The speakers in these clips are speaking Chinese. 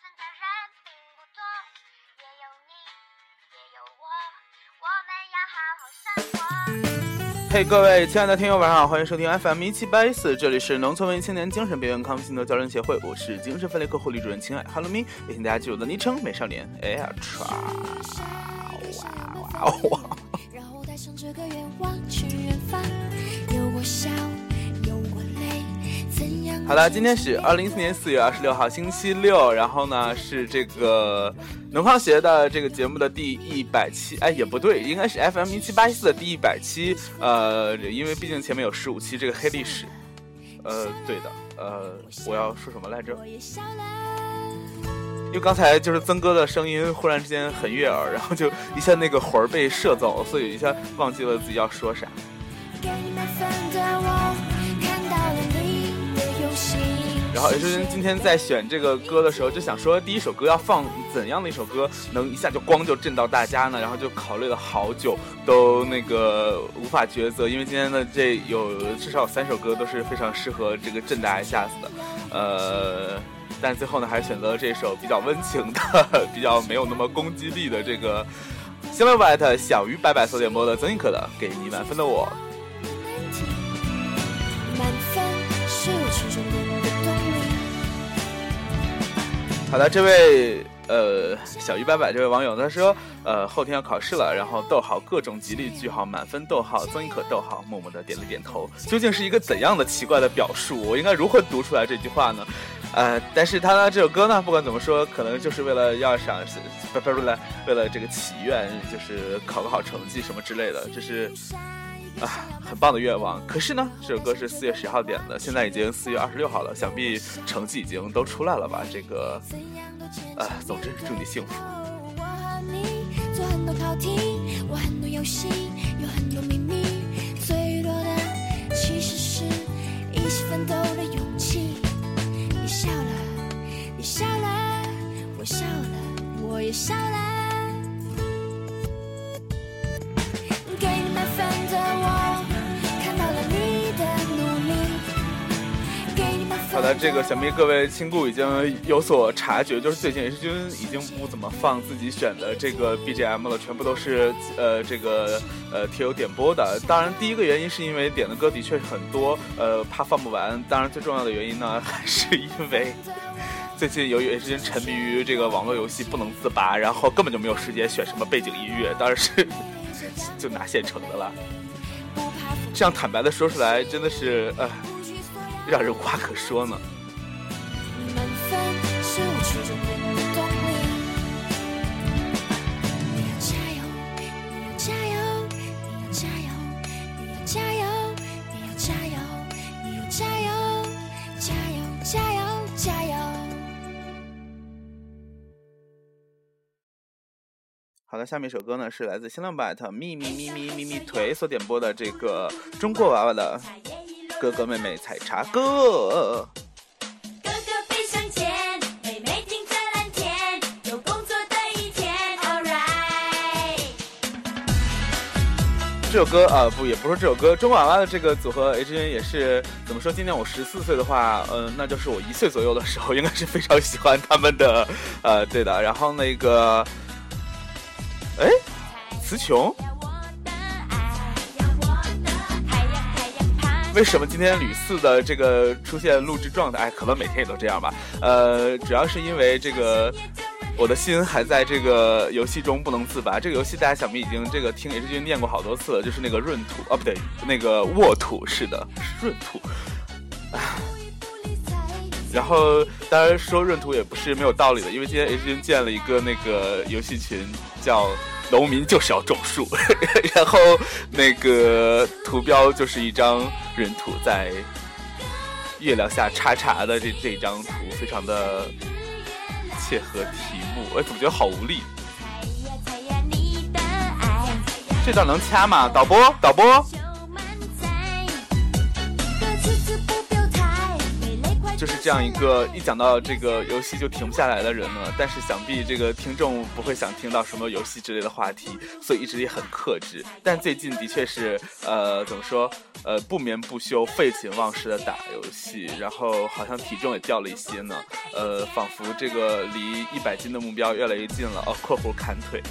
分的人并不多，也有你，也有我，我们要好好生活。嘿各位亲爱的听友，晚上好，欢迎收听 FM 一七八一四，这里是农村文艺青年精神病院康复心得交流协会，我是精神分裂科护理主任青爱，Hello me，也请大家记住我的昵称美少年 Air Tra，哇哇哇！然后带上这个愿望去远方，有过笑，有过泪，怎样？好了，今天是二零一四年四月二十六号，星期六。然后呢，是这个农放学的这个节目的第一百期，哎，也不对，应该是 FM 一七八一四的第一百期。呃，因为毕竟前面有十五期这个黑历史。呃，对的。呃，我要说什么来着？因为刚才就是曾哥的声音忽然之间很悦耳，然后就一下那个魂儿被射走，所以一下忘记了自己要说啥。然后也是今天在选这个歌的时候，就想说第一首歌要放怎样的一首歌，能一下就光就震到大家呢？然后就考虑了好久，都那个无法抉择，因为今天的这有至少有三首歌都是非常适合这个震大家一下子的，呃，但最后呢还是选择了这首比较温情的、比较没有那么攻击力的这个 Silverwhite 小鱼白白所点播的曾轶可的《给你满分的我》。好的，这位呃小鱼白白这位网友他说，呃后天要考试了，然后逗号各种吉利句号满分逗号曾轶可逗号默默的点了点头，究竟是一个怎样的奇怪的表述？我应该如何读出来这句话呢？呃，但是他呢这首歌呢，不管怎么说，可能就是为了要想是不不是为了为了这个祈愿，就是考个好成绩什么之类的，这是啊很棒的愿望。可是呢，这首歌是四月十号点的，现在已经四月二十六号了，想必成绩已经都出来了吧？这个。啊，总之祝你幸福。你笑了，你笑了，我笑了，我也笑了。的，这个想必各位亲故已经有所察觉，就是最近 H 君已经不怎么放自己选的这个 BGM 了，全部都是呃这个呃贴友点播的。当然，第一个原因是因为点的歌的确是很多，呃怕放不完。当然，最重要的原因呢，还是因为最近由于 H 君沉迷于这个网络游戏不能自拔，然后根本就没有时间选什么背景音乐，当然是就拿现成的了。这样坦白的说出来，真的是呃让人无话可说呢。是我始终人的动力。你要加油，你要加油，你要加油，你要加油，你要加油，你要加油，加油，加油，加油。好的，下面一首歌呢是来自新浪 byte 咪咪咪咪咪咪腿所点播的这个中国娃娃的哥哥妹妹采茶歌。哥哥背向前，妹妹听着蓝天，有工作的一天。这首歌啊、不也不是这首歌，中国娃娃的这个组合 H N 也是怎么说？今年我十四岁的话，呃，那就是我一岁左右的时候，应该是非常喜欢他们的，呃，对的。然后那个，哎，词琼。为什么今天屡次的这个出现录制状态？哎，可能每天也都这样吧。呃，主要是因为这个，我的心还在这个游戏中不能自拔。这个游戏大家想必已经这个听 H 君念过好多次了，就是那个闰土啊，不对，那个沃土，是的，是闰土。然后，当然说闰土也不是没有道理的，因为今天 H 君建了一个那个游戏群，叫“农民就是要种树”，然后那个图标就是一张人图在月亮下叉叉的这这张图，非常的切合题目。我怎么觉得好无力。这段能掐吗？导播，导播。就是这样一个一讲到这个游戏就停不下来的人呢。但是想必这个听众不会想听到什么游戏之类的话题，所以一直也很克制。但最近的确是呃怎么说呃不眠不休、废寝忘食的打游戏，然后好像体重也掉了一些呢。呃，仿佛这个离一百斤的目标越来越近了。哦，括弧砍腿。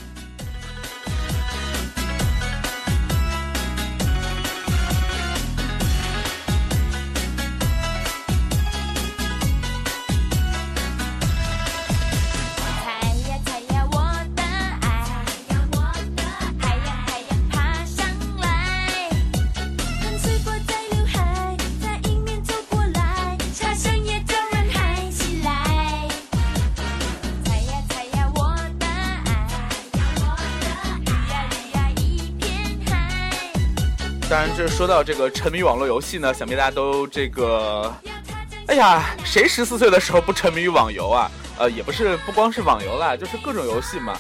说到这个沉迷网络游戏呢，想必大家都这个，哎呀，谁十四岁的时候不沉迷于网游啊？呃，也不是，不光是网游啦，就是各种游戏嘛。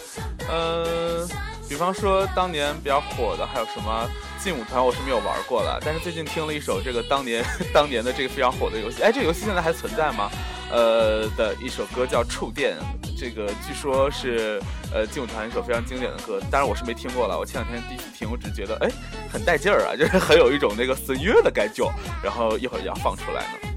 呃，比方说当年比较火的还有什么劲舞团，我是没有玩过了。但是最近听了一首这个当年 当年的这个非常火的游戏，哎，这个游戏现在还存在吗？呃的一首歌叫《触电》，这个据说是呃劲舞团一首非常经典的歌，当然我是没听过了。我前两天第一次听，我只觉得哎很带劲儿啊，就是很有一种那个 声乐的感觉。然后一会儿要放出来呢。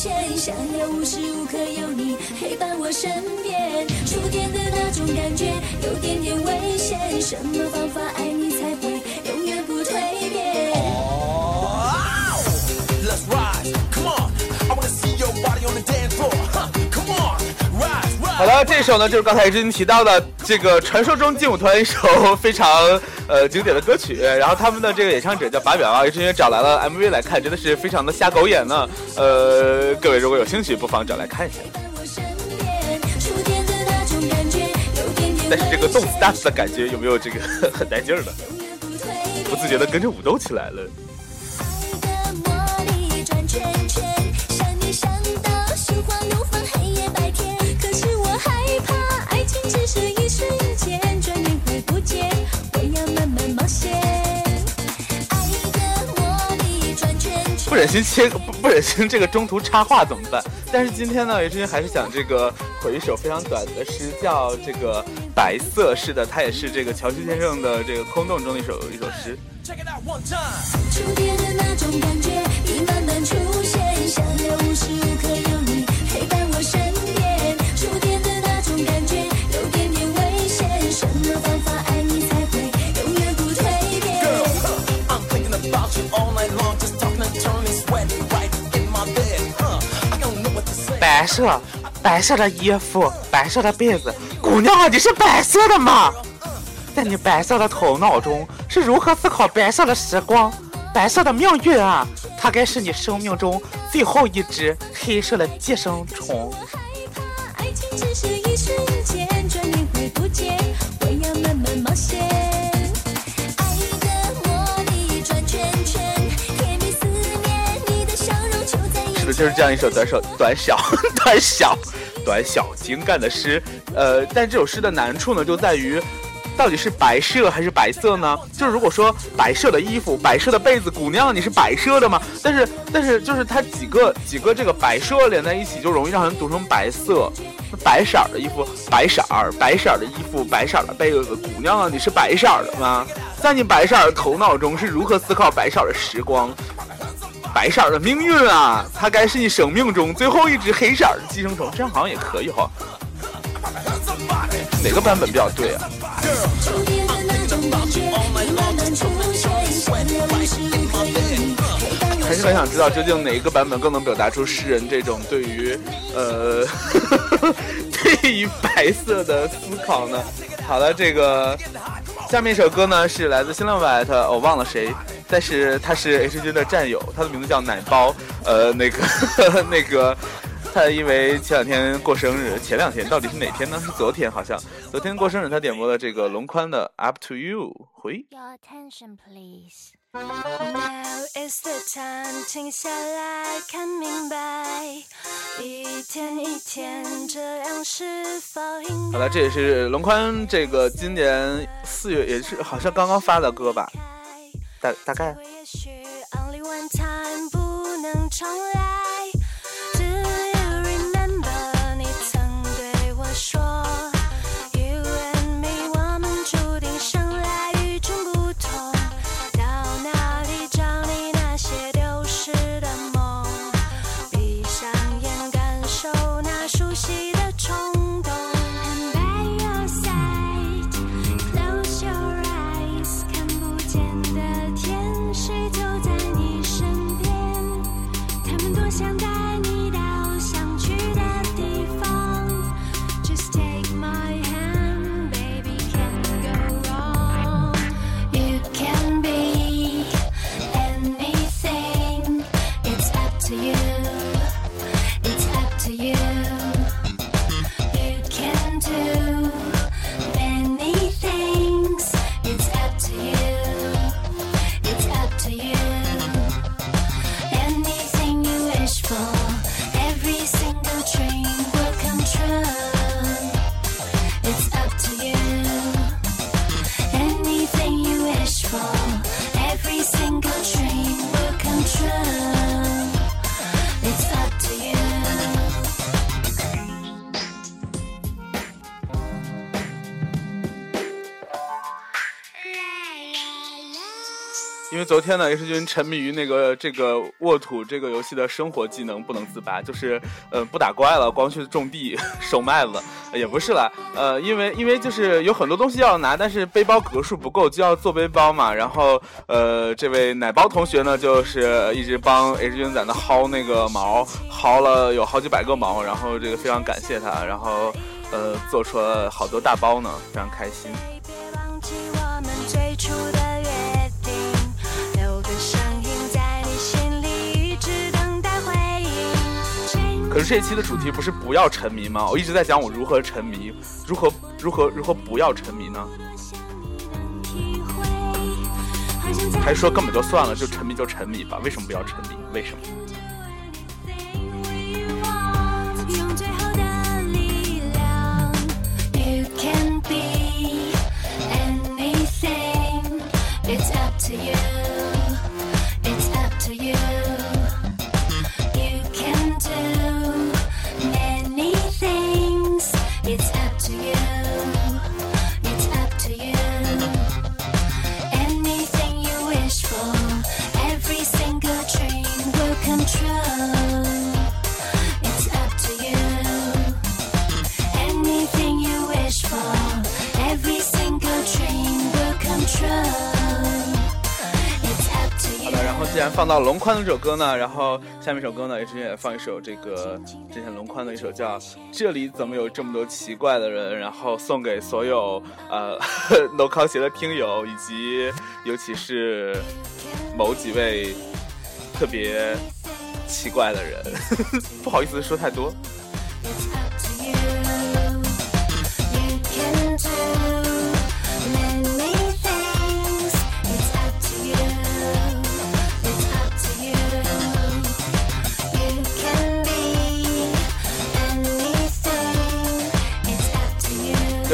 想要无时无刻有你陪伴我身边。触电的那种感觉有点点危险，什么方法好了，这首呢就是刚才之前提到的这个传说中劲舞团一首非常呃经典的歌曲，然后他们的这个演唱者叫白表啊，也是因为找来了 MV 来看，真的是非常的瞎狗眼呢。呃，各位如果有兴趣，不妨找来看一下。但是这个动次打次的感觉有没有这个 很带劲儿的？不自觉的跟着舞动起来了。不。忍心切，不不忍心这个中途插话怎么办？但是今天呢，也是还是想这个回一首非常短的诗，叫这个白色。是的，它也是这个乔西先生的这个空洞中的一首一首诗。Check it out one time. 触电的那种感觉已慢慢出现，想念无时无刻白色，白色的衣服，白色的被子。姑娘，你是白色的吗？在你白色的头脑中是如何思考白色的时光、白色的命运啊？它该是你生命中最后一只黑色的寄生虫。只是一瞬间，转眼会不见，我要慢慢冒险。就是这样一首短手、短小、短小、短小精干的诗。呃，但这首诗的难处呢，就在于。到底是白色还是白色呢？就是如果说白色的衣服、白色的被子，姑娘你是白色的吗？但是但是就是它几个几个这个白色连在一起，就容易让人读成白色。白色的衣服，白色儿，白色儿的衣服，白色儿的被子，姑娘啊，你是白色的吗？在你白色儿的头脑中是如何思考白色的时光？白色的命运啊，它该是你生命中最后一只黑色的寄生虫，这样好像也可以哈。哪个版本比较对啊？还是很想知道究竟哪一个版本更能表达出诗人这种对于呃 对于白色的思考呢？好了，这个下面一首歌呢是来自新浪 w h 我忘了谁，但是他是 H 君的战友，他的名字叫奶包。呃，那个 那个，他因为前两天过生日，前两天到底是哪天呢？是昨天好像，昨天过生日，他点播了这个龙宽的 Up to You 回。Your attention, please. Now is the time，停下来看明白，一天一天这样是否应该？好了，这也是龙宽这个今年四月，也是好像刚刚发的歌吧，大大概。因为昨天呢，H 君沉迷于那个这个沃土这个游戏的生活技能不能自拔，就是呃不打怪了，光去种地收麦子，也不是啦，呃，因为因为就是有很多东西要拿，但是背包格数不够，就要做背包嘛。然后呃，这位奶包同学呢，就是一直帮 H 君在那薅那个毛，薅了有好几百个毛，然后这个非常感谢他，然后呃做出了好多大包呢，非常开心。可是这一期的主题不是不要沉迷吗？我一直在讲我如何沉迷，如何如何如何不要沉迷呢？还是说根本就算了，就沉迷就沉迷吧？为什么不要沉迷？为什么？放到龙宽的这首歌呢，然后下面一首歌呢也是也放一首这个之前龙宽的一首叫《这里怎么有这么多奇怪的人》，然后送给所有呃 楼康协的听友，以及尤其是某几位特别奇怪的人，不好意思说太多。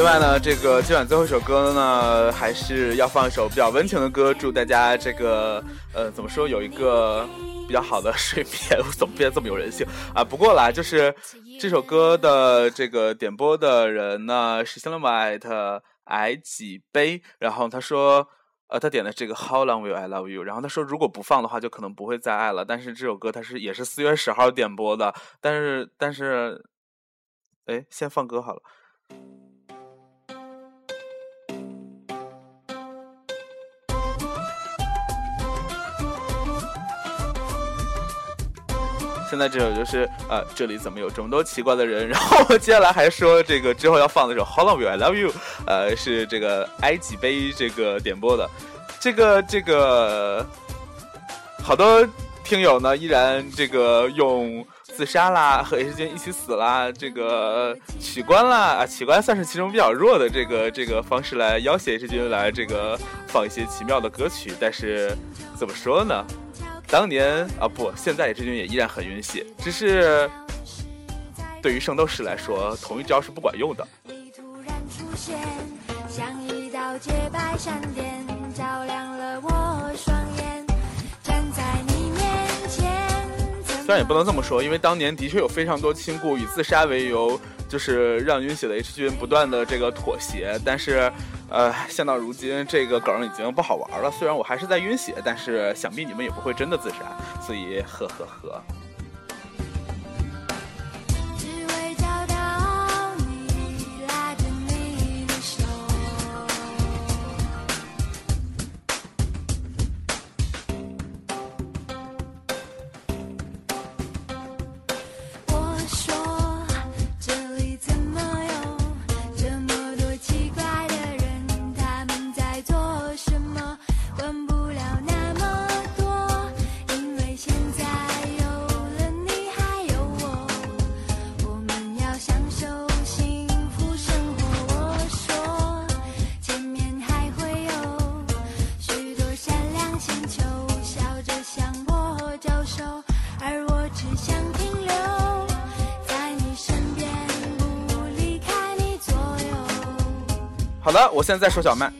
另外呢，这个今晚最后一首歌呢，还是要放一首比较温情的歌，祝大家这个呃怎么说有一个比较好的睡眠。我怎么变得这么有人性啊？不过啦，就是这首歌的这个点播的人呢是 s i l v i t 矮几杯，然后他说。呃，他点的这个 How long will I love you？然后他说，如果不放的话，就可能不会再爱了。但是这首歌他是也是四月十号点播的，但是但是，哎，先放歌好了。现在这首就是呃，这里怎么有这么多奇怪的人？然后接下来还说这个之后要放的一首《How Long Will I Love You》，呃，是这个埃及杯这个点播的，这个这个好多听友呢依然这个用自杀啦和 H 君一起死啦，这个取关啦啊，取关算是其中比较弱的这个这个方式来要挟 H 君来这个放一些奇妙的歌曲，但是怎么说呢？当年啊不，现在这军也依然很晕血，只是对于圣斗士来说，同一招是不管用的。你突然出现，像一道洁白闪电，照亮了我双眼。在你面前，虽然也不能这么说，因为当年的确有非常多亲故以自杀为由，就是让晕血的 H 君不断的这个妥协，但是，呃，现到如今这个梗已经不好玩了。虽然我还是在晕血，但是想必你们也不会真的自杀，所以呵呵呵。好的，我现在在说小麦。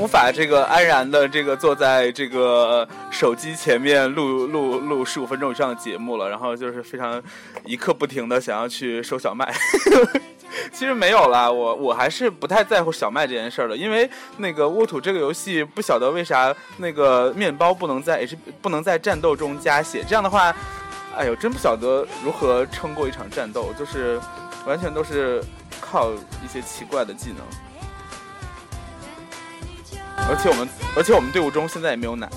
无法这个安然的这个坐在这个手机前面录录录十五分钟以上的节目了，然后就是非常一刻不停的想要去收小麦。其实没有啦，我我还是不太在乎小麦这件事儿的，因为那个沃土这个游戏不晓得为啥那个面包不能在 H 不能在战斗中加血，这样的话，哎呦，真不晓得如何撑过一场战斗，就是完全都是靠一些奇怪的技能。而且我们，而且我们队伍中现在也没有奶。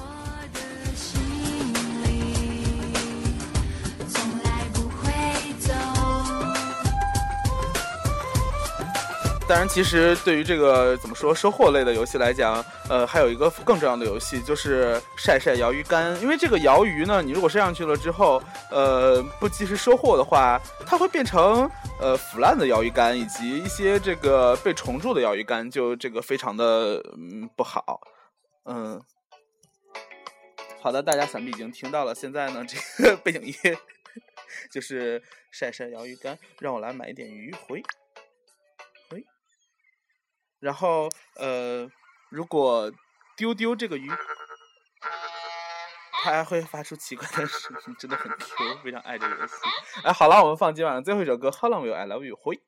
当然，其实对于这个怎么说收获类的游戏来讲，呃，还有一个更重要的游戏就是晒晒摇鱼竿。因为这个摇鱼呢，你如果晒上去了之后，呃，不及时收获的话，它会变成呃腐烂的摇鱼竿，以及一些这个被虫蛀的摇鱼竿，就这个非常的嗯不好。嗯，好的，大家想必已经听到了。现在呢，这个背景音 就是晒晒摇鱼竿，让我来买一点鱼回。回。然后呃，如果丢丢这个鱼，还会发出奇怪的声音，真的很 Q，非常爱这个游戏。哎，好了，我们放今晚的最后一首歌《How Long Will I Love You》回。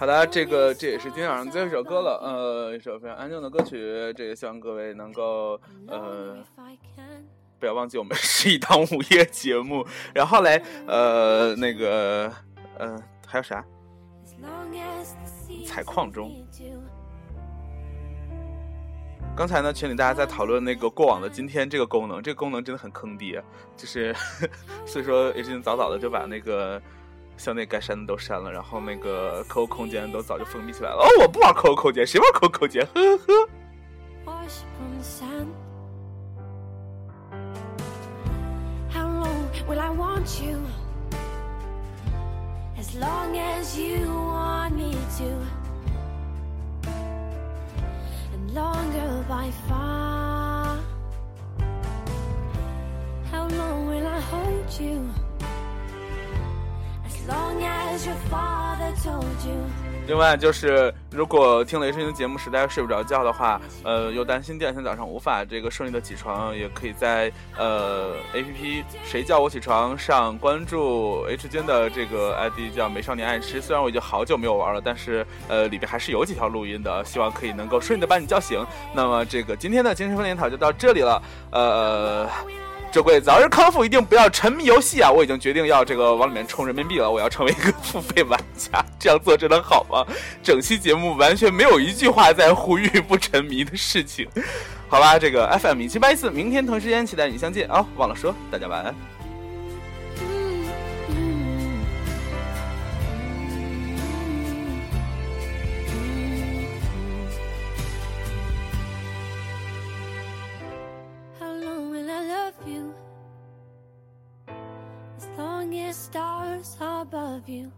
好的，这个这也是今天晚上最后一首歌了，呃，一首非常安静的歌曲，这个希望各位能够呃不要忘记我们是一档午夜节目，然后嘞，呃，那个呃还有啥？采矿中刚才呢，群里大家在讨论那个过往的今天这个功能，这个功能真的很坑爹，就是 所以说 H 君早早的就把那个校内该删的都删了，然后那个 QQ 空间都早就封闭起来了。哦，我不玩 QQ 空间，谁玩 QQ 空间？呵呵。另外就是，如果听了 H 的节目实在睡不着觉的话，呃，又担心第二天早上无法这个顺利的起床，也可以在呃 A P P 谁叫我起床上关注 H 君的这个 ID 叫美少年爱吃。虽然我已经好久没有玩了，但是呃里边还是有几条录音的，希望可以能够顺利的把你叫醒。那么这个今天的精神分裂讨就到这里了，呃。这贵早日康复，一定不要沉迷游戏啊！我已经决定要这个往里面充人民币了，我要成为一个付费玩家。这样做真的好吗？整期节目完全没有一句话在呼吁不沉迷的事情。好吧，这个 FM 一七八一四，明天同时间期待与你相见啊、忘了说，大家晚安。You?